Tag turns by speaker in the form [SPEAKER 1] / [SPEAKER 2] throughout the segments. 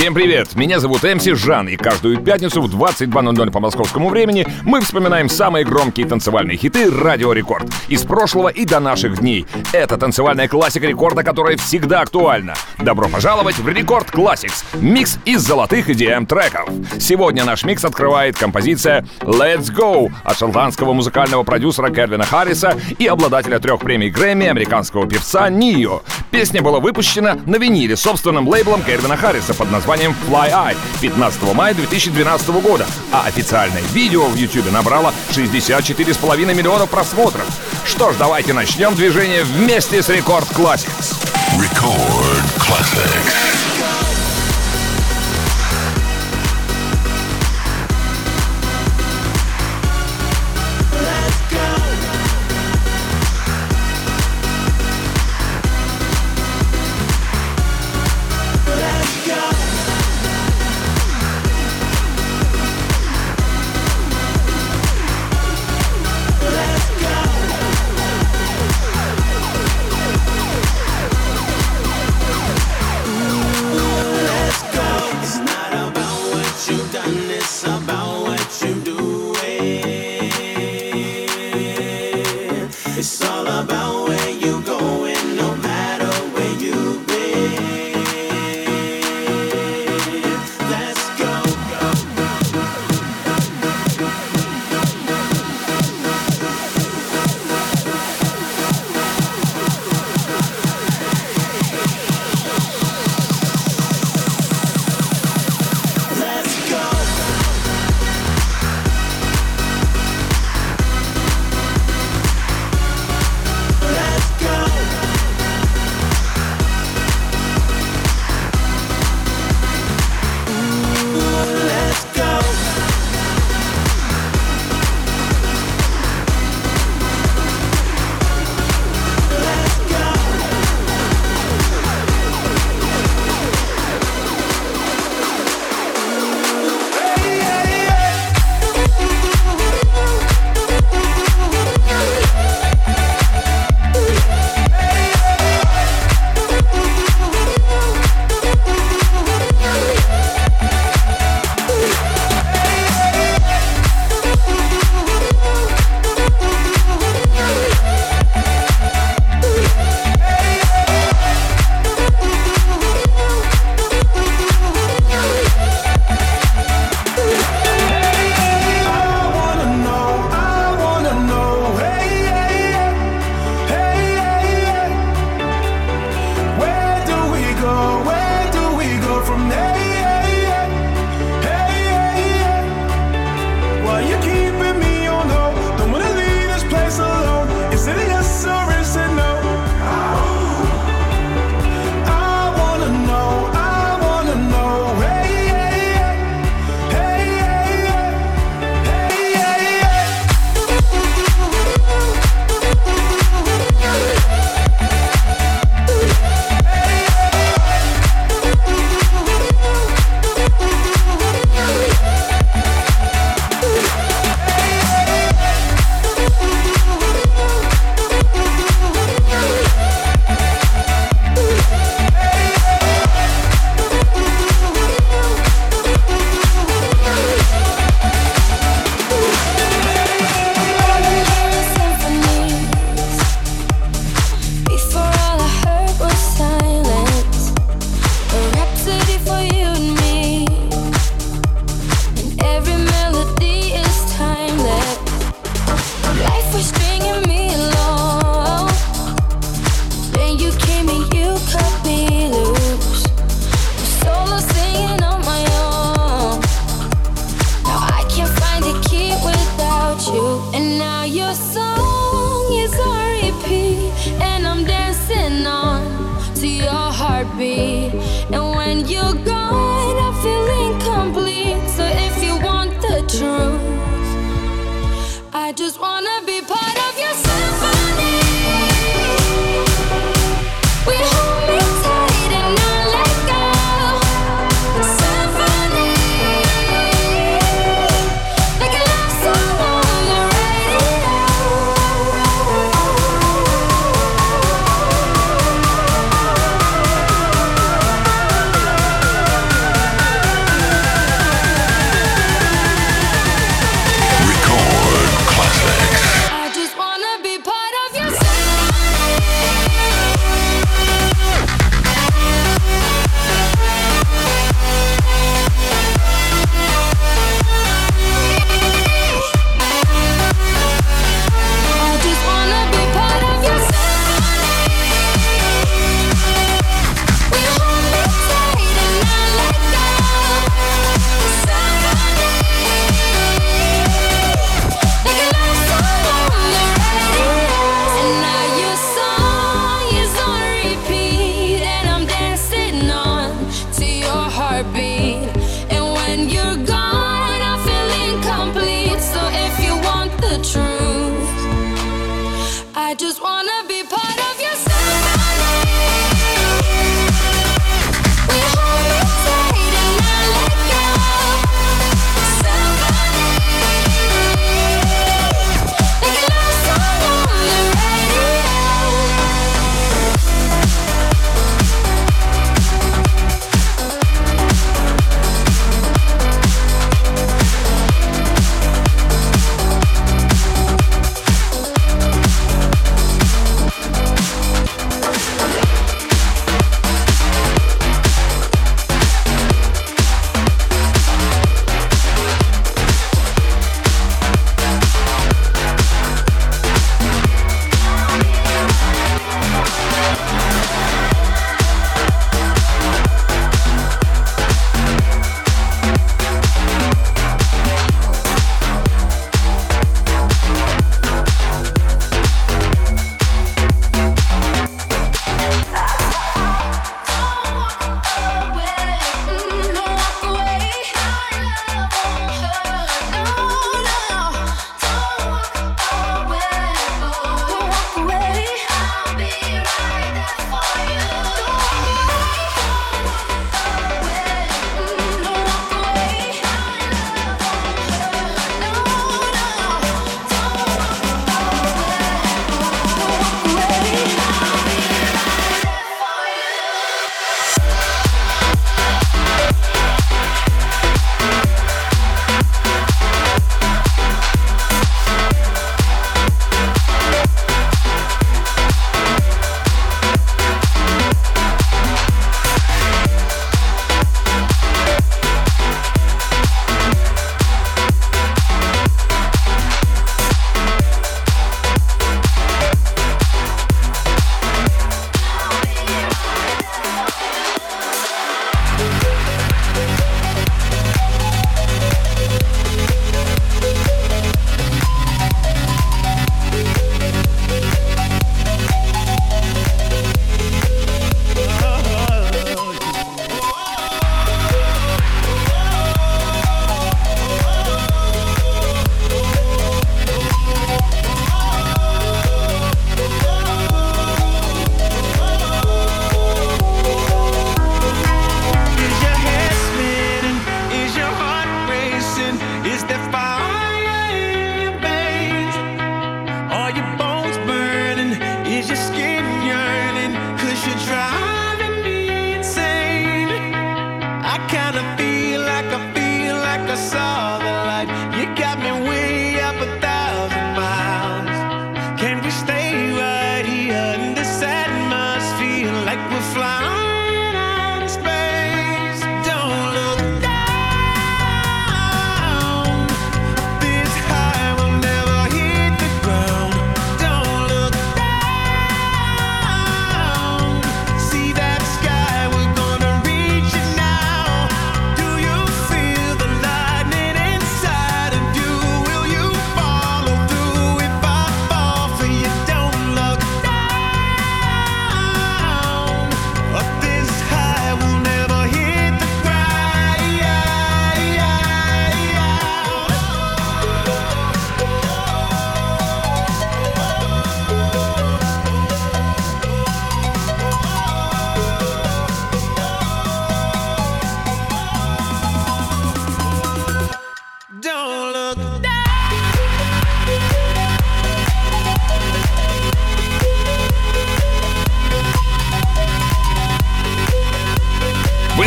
[SPEAKER 1] Всем привет! Меня зовут MC Жан, и каждую пятницу в 22.00 по московскому времени мы вспоминаем самые громкие танцевальные хиты Радио Рекорд из прошлого и до наших дней. Это танцевальная классика рекорда, которая всегда актуальна. Добро пожаловать в Record Classics, микс из золотых EDM треков. Сегодня наш микс открывает композиция Let's Go от шотландского музыкального продюсера Кельвина Харриса и обладателя трех премий Грэмми американского певца Нио. Песня была выпущена на виниле собственным лейблом Кельвина Харриса под названием Fly Eye 15 мая 2012 года, а официальное видео в YouTube набрало 64,5 миллионов просмотров. Что ж, давайте начнем движение вместе с Рекорд Classics.
[SPEAKER 2] Record Classics.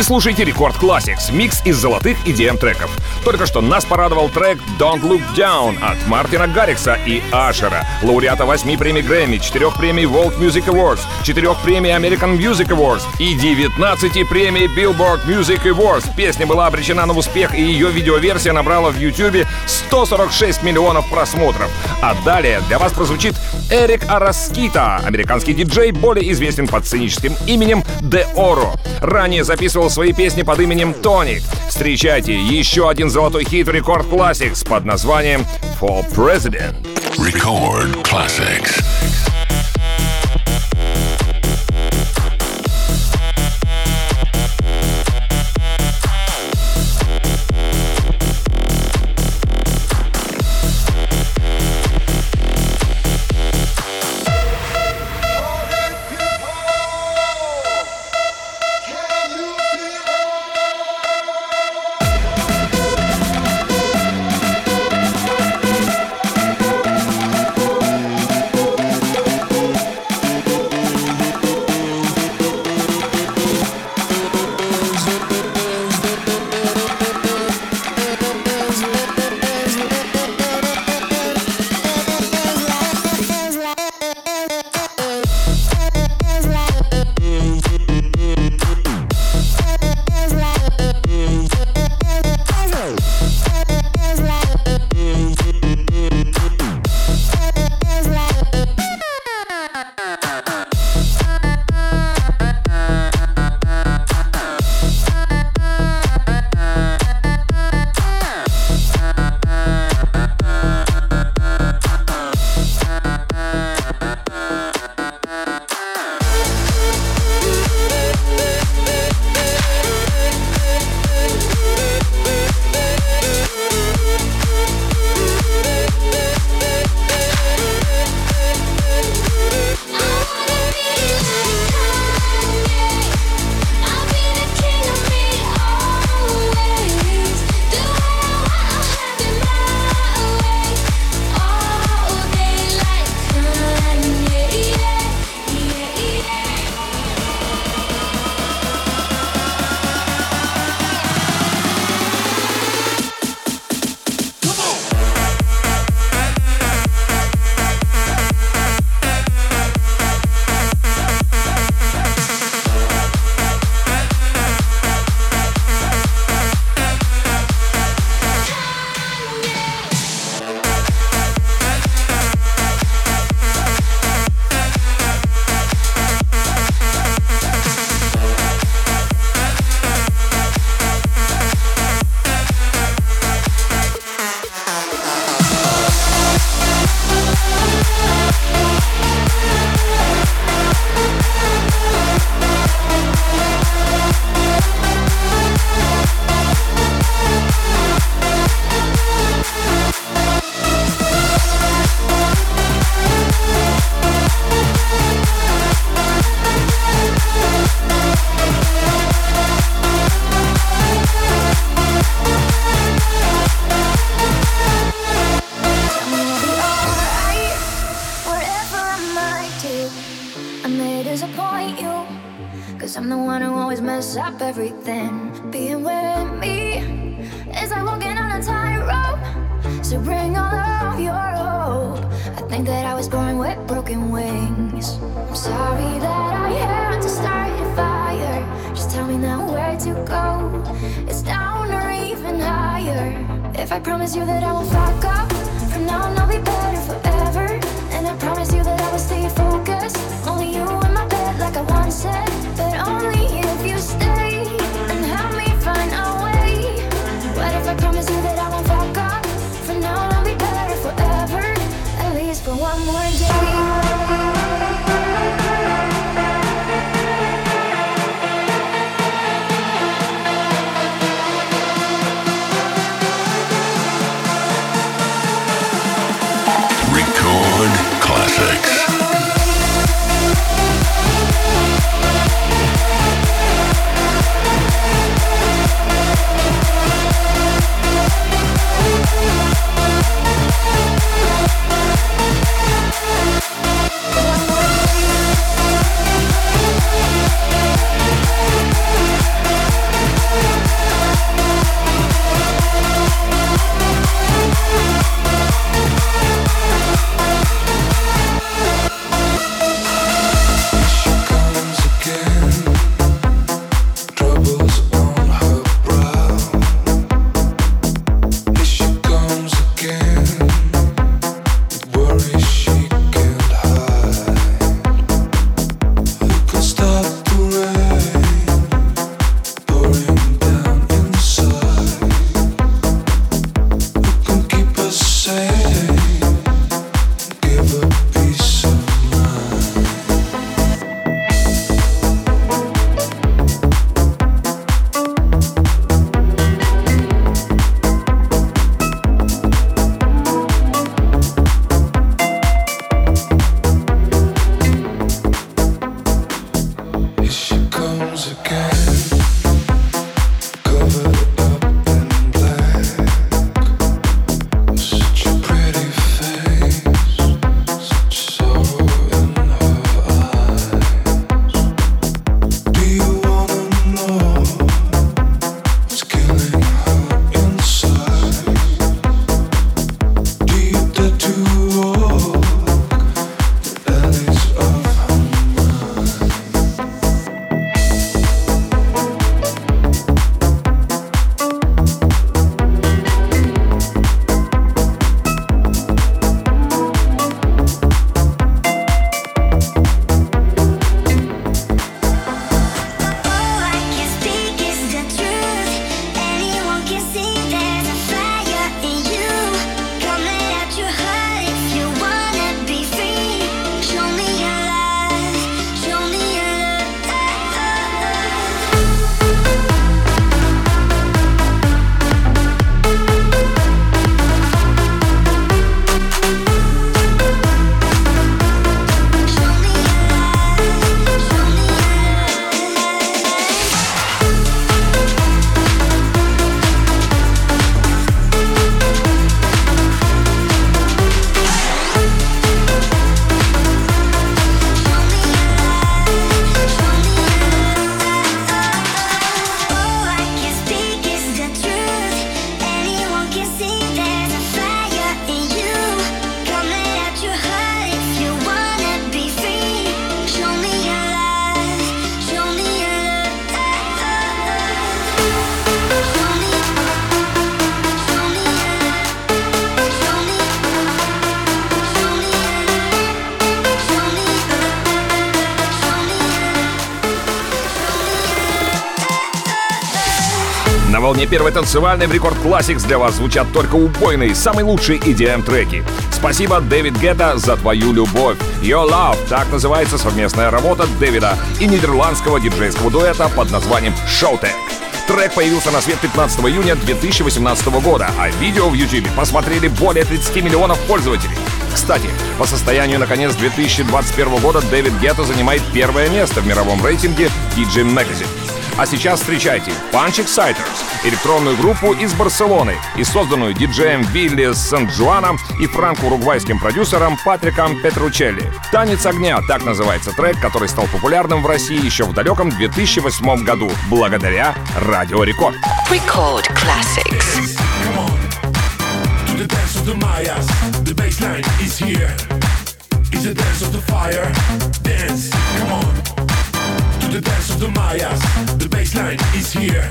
[SPEAKER 1] Вы слушаете Рекорд Classics, микс из золотых EDM треков. Только что нас порадовал трек Don't Look Down от Мартина Гаррикса и Ашера, лауреата 8 премий Грэмми, 4 премий World Music Awards, 4 премий American Music Awards и 19 премий Billboard Music Awards. Песня была обречена на успех, и ее видеоверсия набрала в YouTube 146 миллионов просмотров. А далее для вас прозвучит Эрик Араскита, американский диджей, более известен под сценическим именем Де Оро. Ранее записывал свои песни под именем Тони. Встречайте еще один золотой хит Рекорд Classics под названием For President.
[SPEAKER 2] Record Classics.
[SPEAKER 1] половине первой танцевальной в Рекорд классикс для вас звучат только убойные, самые лучшие EDM-треки. Спасибо, Дэвид Гетта, за твою любовь. Your Love — так называется совместная работа Дэвида и нидерландского диджейского дуэта под названием Showtek. Трек появился на свет 15 июня 2018 года, а видео в YouTube посмотрели более 30 миллионов пользователей. Кстати, по состоянию на конец 2021 года Дэвид Гетто занимает первое место в мировом рейтинге DJ Magazine. А сейчас встречайте Punch Exciters электронную группу из Барселоны и созданную диджеем Вилли Сан-Джуаном и франко-уругвайским продюсером Патриком Петручелли. «Танец огня» — так называется трек, который стал популярным в России еще в далеком 2008 году, благодаря Радио Рекорд.
[SPEAKER 3] Record Classics.
[SPEAKER 4] The dance of the Mayas, the baseline is here. It's a dance of the fire, dance, come on. To the dance of the Mayas, the baseline is here.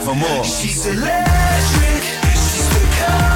[SPEAKER 5] for more.
[SPEAKER 4] She's electric. She's the
[SPEAKER 2] kind.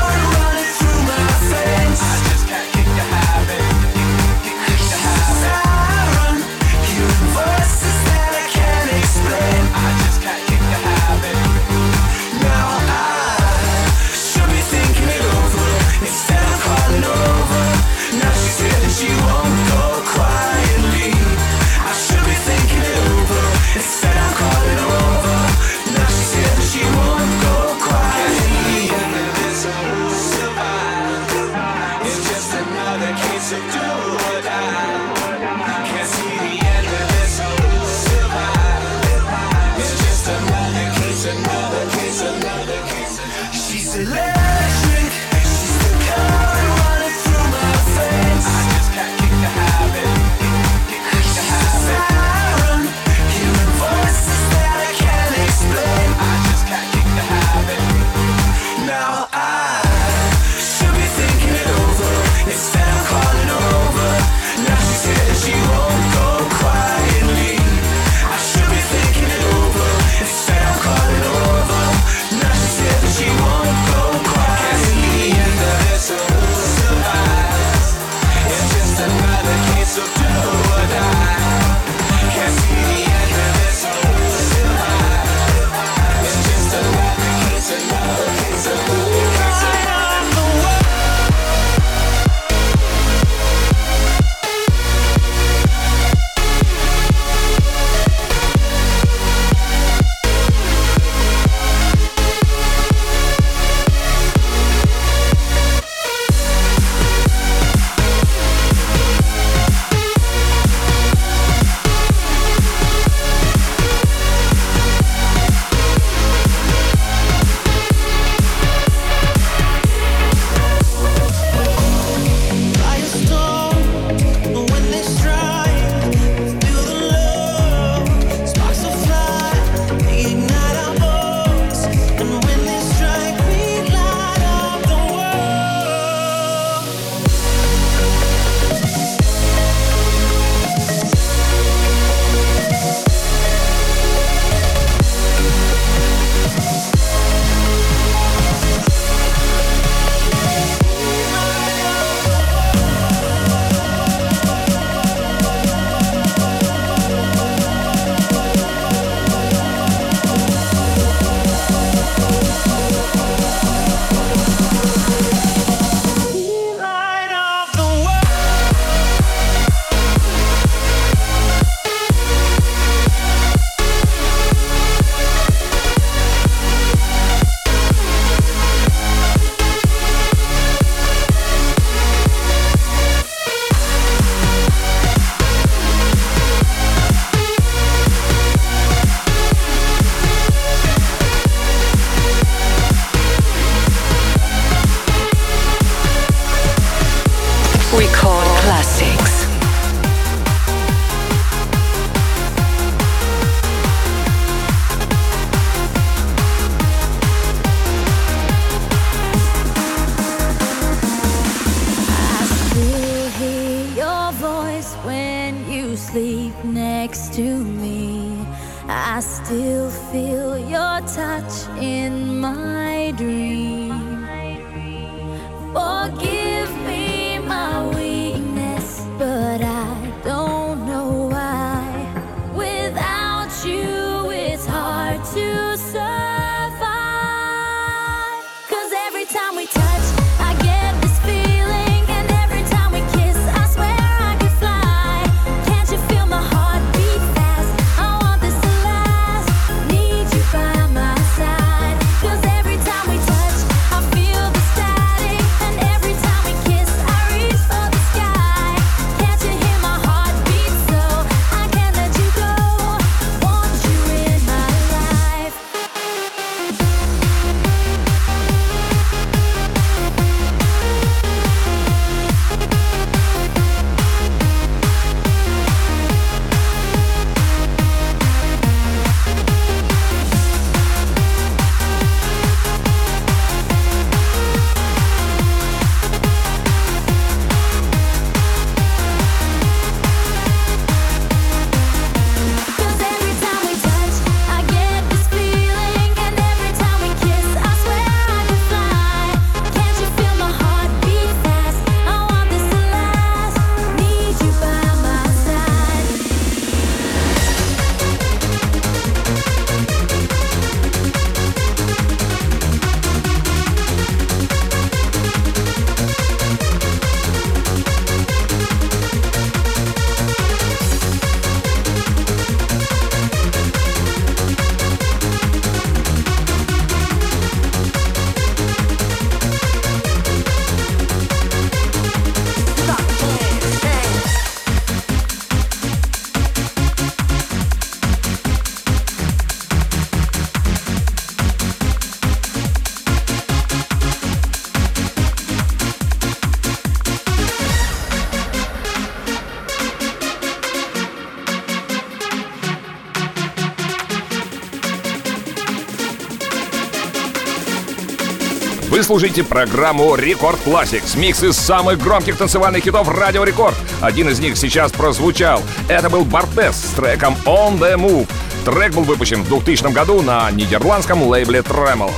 [SPEAKER 1] Вы слушаете программу Record Classics. Микс из самых громких танцевальных хитов Радио Рекорд. Один из них сейчас прозвучал. Это был Barthezz с треком On The Move. Трек был выпущен в 2000 году на нидерландском лейбле Tremolo.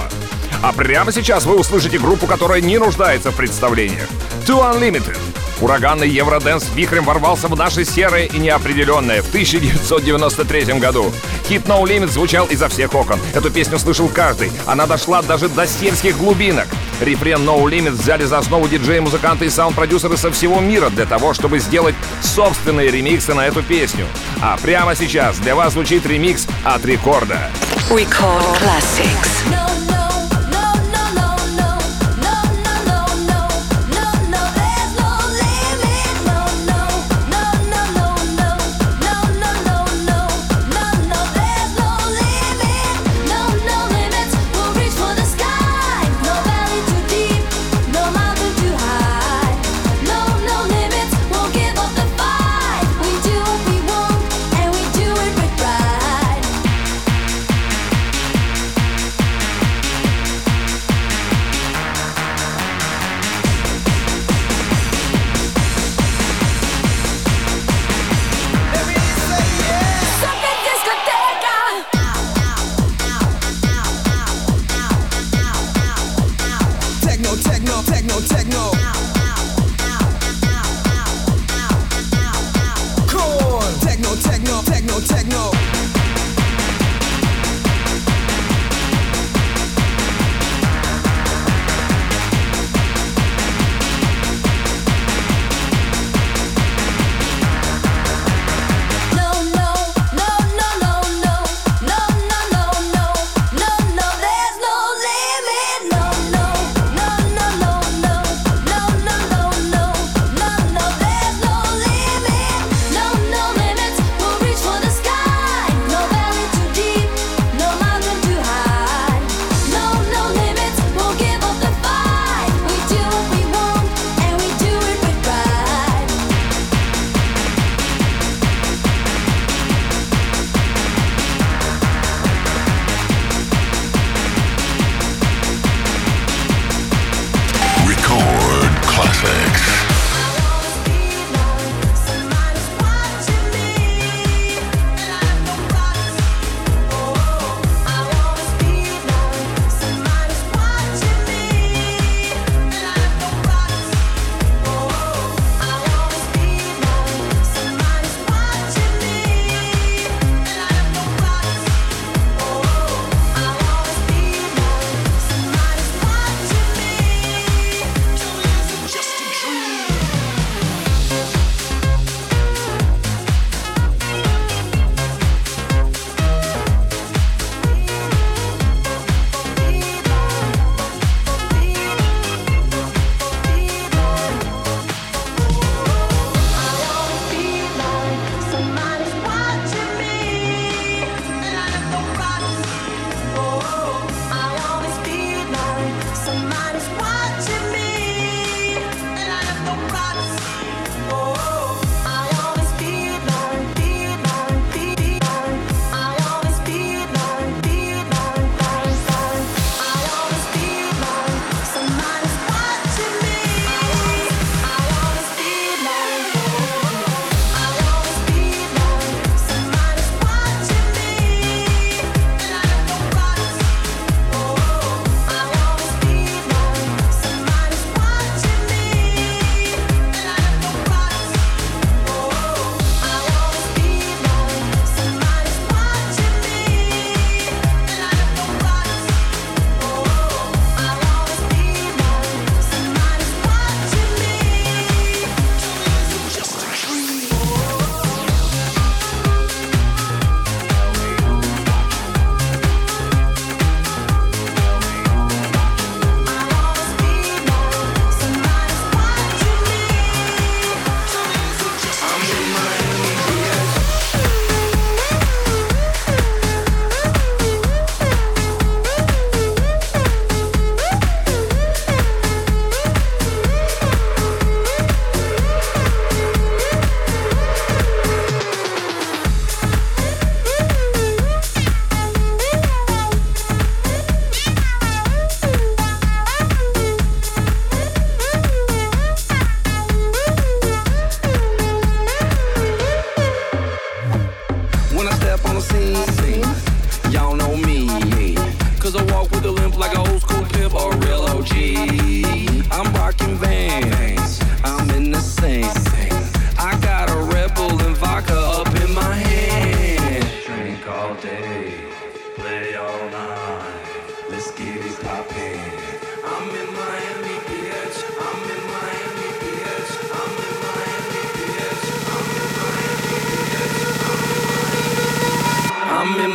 [SPEAKER 1] А прямо сейчас вы услышите группу, которая не нуждается в представлениях. Two Unlimited. Ураганный Евроденс вихрем ворвался в наши серые и неопределенные в 1993 году. Хит No Limit звучал изо всех окон. Эту песню слышал каждый. Она дошла даже до сельских глубинок. Рефрен No Limit взяли за основу диджеи-музыканты и саунд-продюсеры со всего мира для того, чтобы сделать собственные ремиксы на эту песню. А прямо сейчас для вас звучит ремикс от рекорда.
[SPEAKER 3] Record Classics.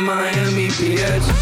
[SPEAKER 6] Miami
[SPEAKER 1] Beach.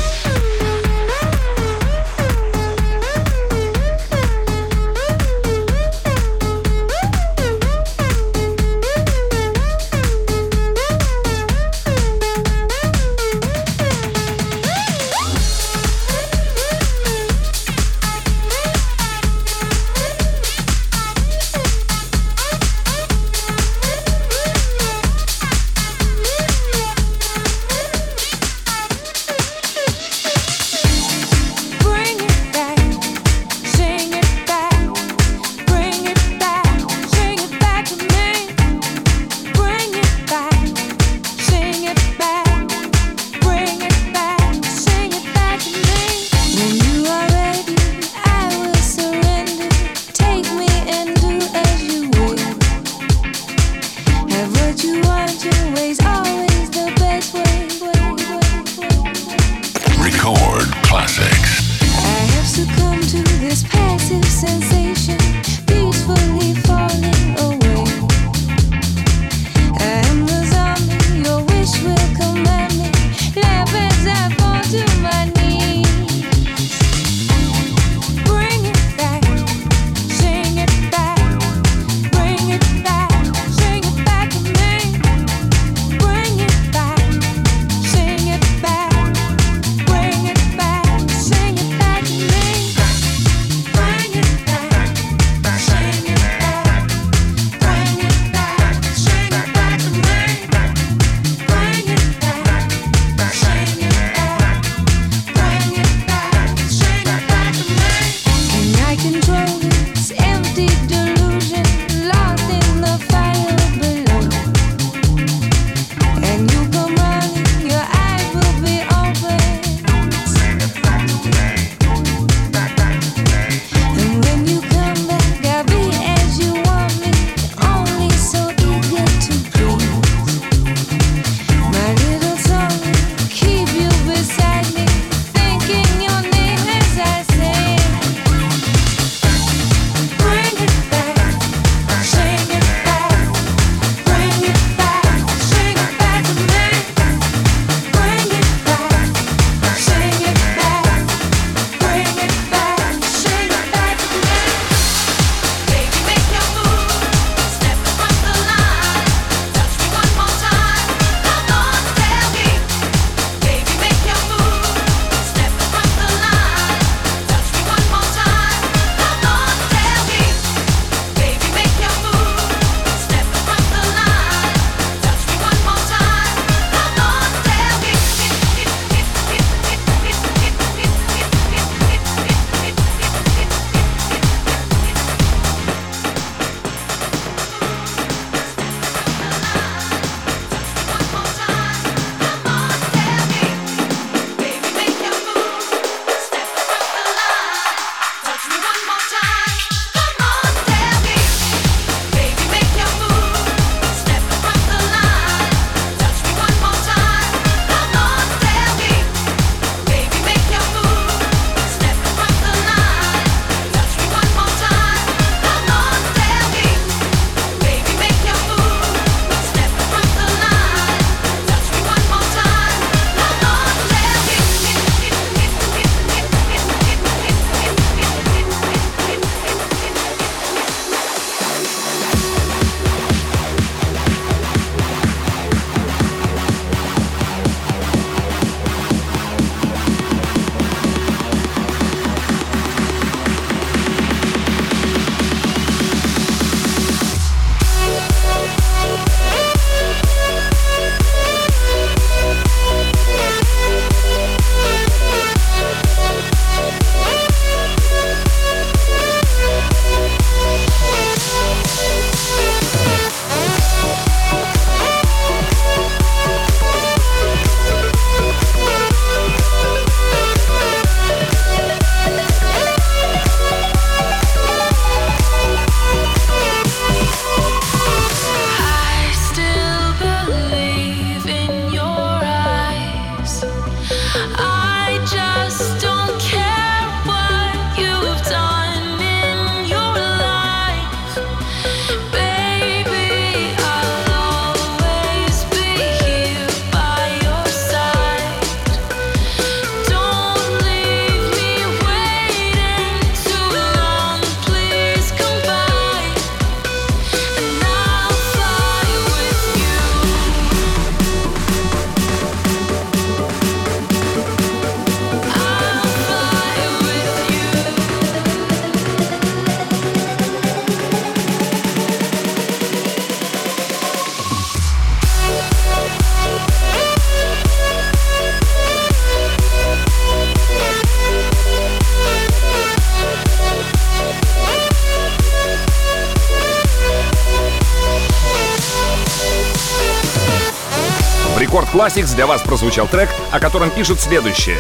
[SPEAKER 1] Classics для вас прозвучал трек, о котором пишут следующее.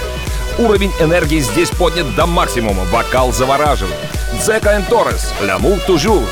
[SPEAKER 1] Уровень энергии здесь поднят до максимума, вокал завораживает. Зека и Торрес, L'amour toujours.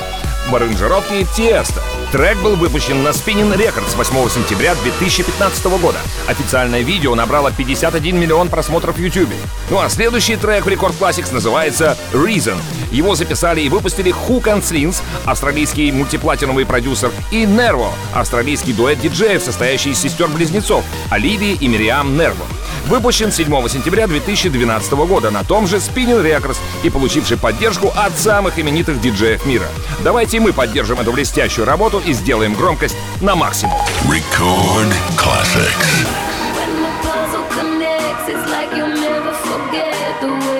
[SPEAKER 1] В аранжировке Тиеста. Трек был выпущен на Spinning Records 8 сентября 2015 года. Официальное видео набрало 51 миллион просмотров в YouTube. Ну а следующий трек в Record Classics называется Reason. Его записали и выпустили Hook and Slings, австралийский мультиплатиновый продюсер, и Nervo, австралийский дуэт диджеев, состоящий из сестер-близнецов Оливии и Мириам Нерво. Выпущен 7 сентября 2012 года на том же Spinning Records и получивший поддержку от самых именитых диджеев мира. Давайте мы поддержим эту блестящую работу и сделаем громкость на максимум.
[SPEAKER 7] Record Classics.
[SPEAKER 6] When the puzzle connects, it's like you'll never forget the way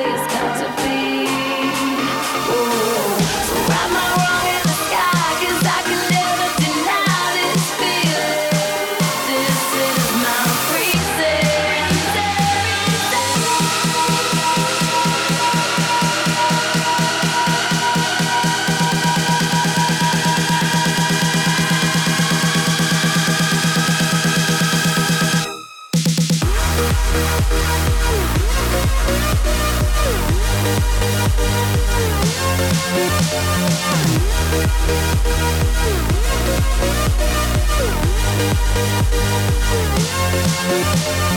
[SPEAKER 4] Thank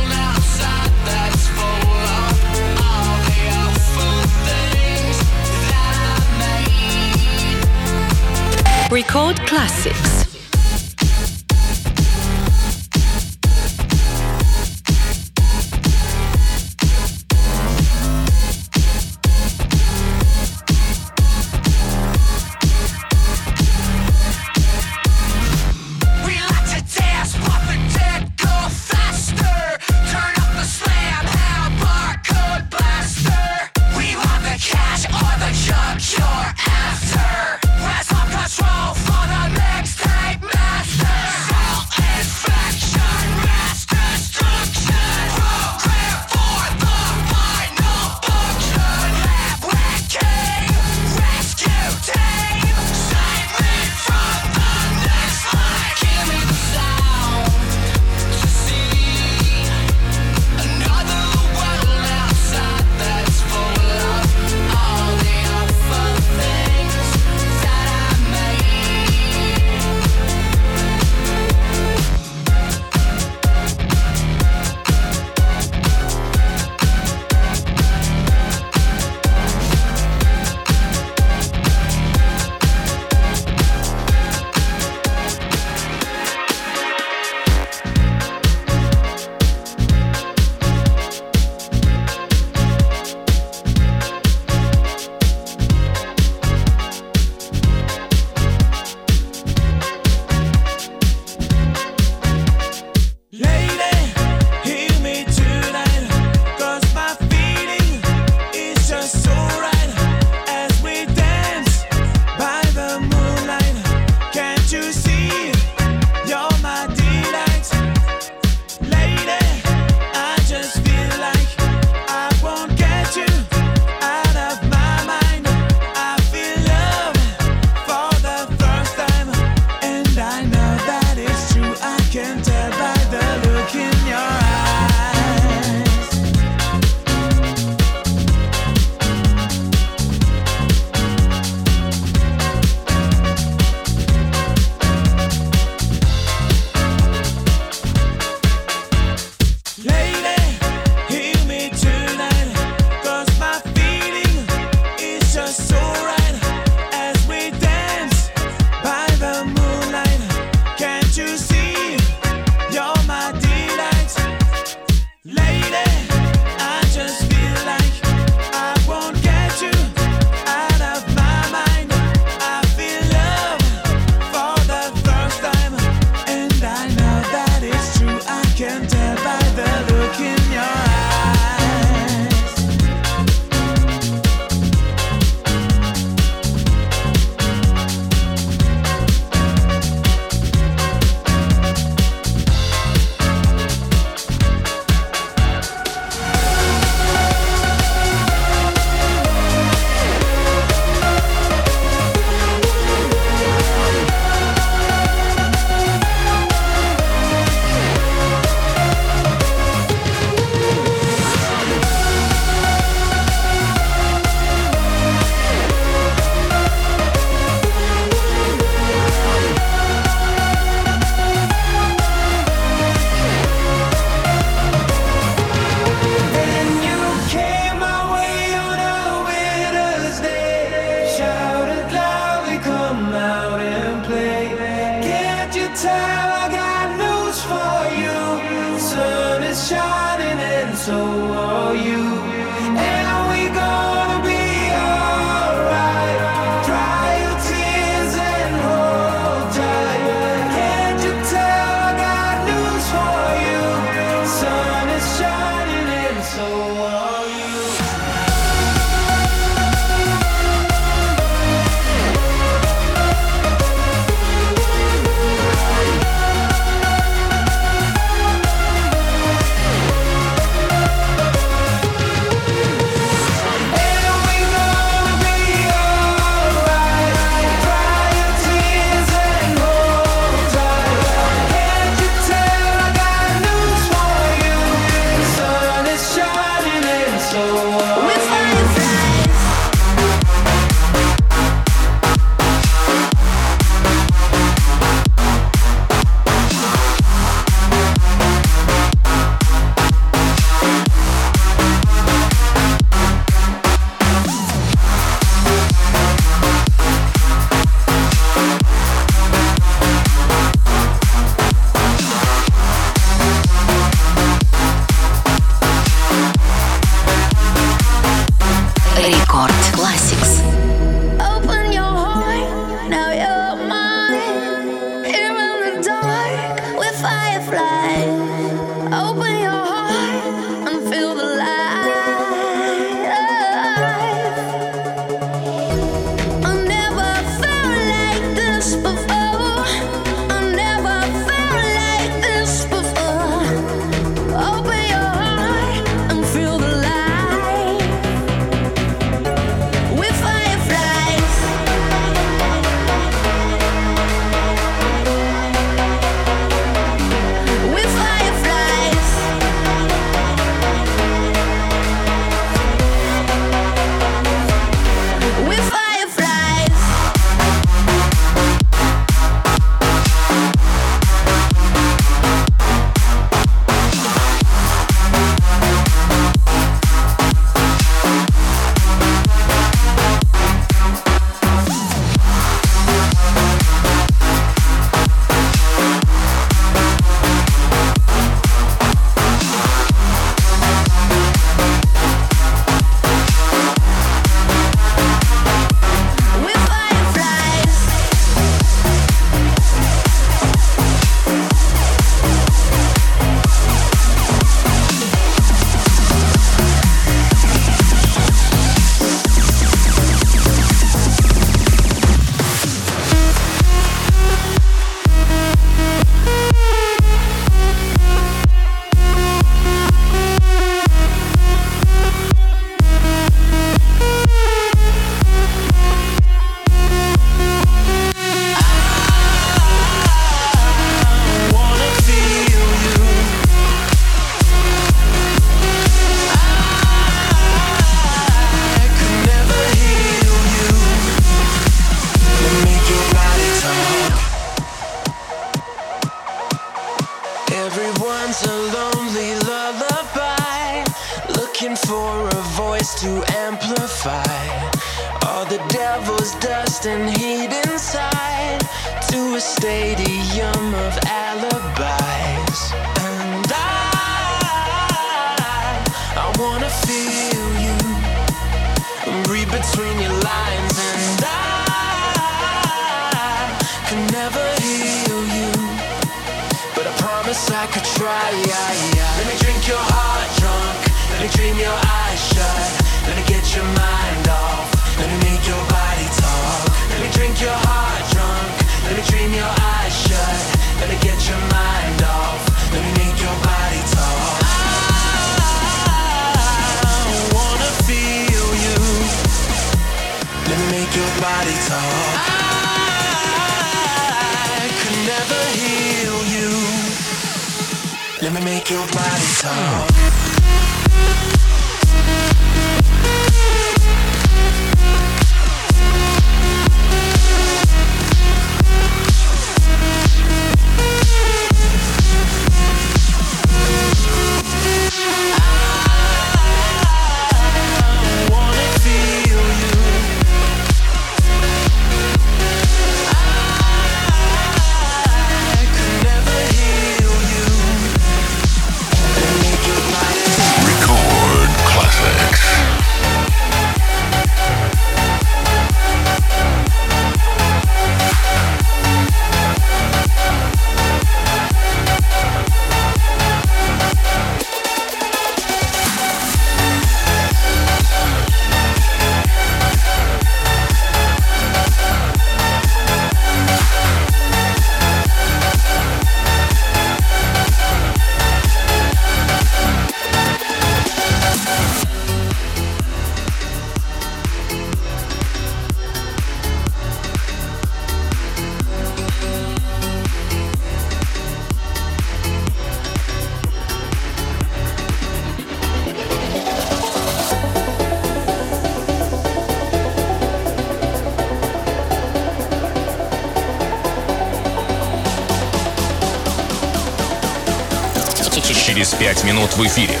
[SPEAKER 4] в эфире.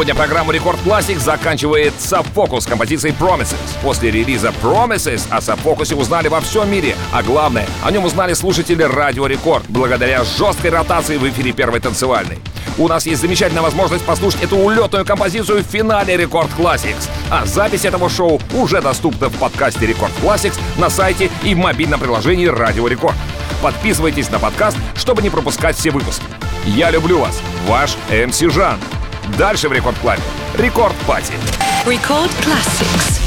[SPEAKER 1] Сегодня программу Record Classics заканчивает Sub Focus композицией Promises. После релиза Promises о Sub Focus узнали во всем мире, а главное, о нем узнали слушатели Радио Рекорд благодаря жесткой ротации в эфире первой танцевальной. У нас есть замечательная возможность послушать эту улетную композицию в финале Record Classics. А запись этого шоу уже доступна в подкасте Record Classics на сайте и в мобильном приложении Радио Рекорд. Подписывайтесь на подкаст, чтобы не пропускать все выпуски. Я люблю вас, ваш МС Жан. Дальше в Рекорд Клабе. Рекорд Пати.
[SPEAKER 8] Record Classics.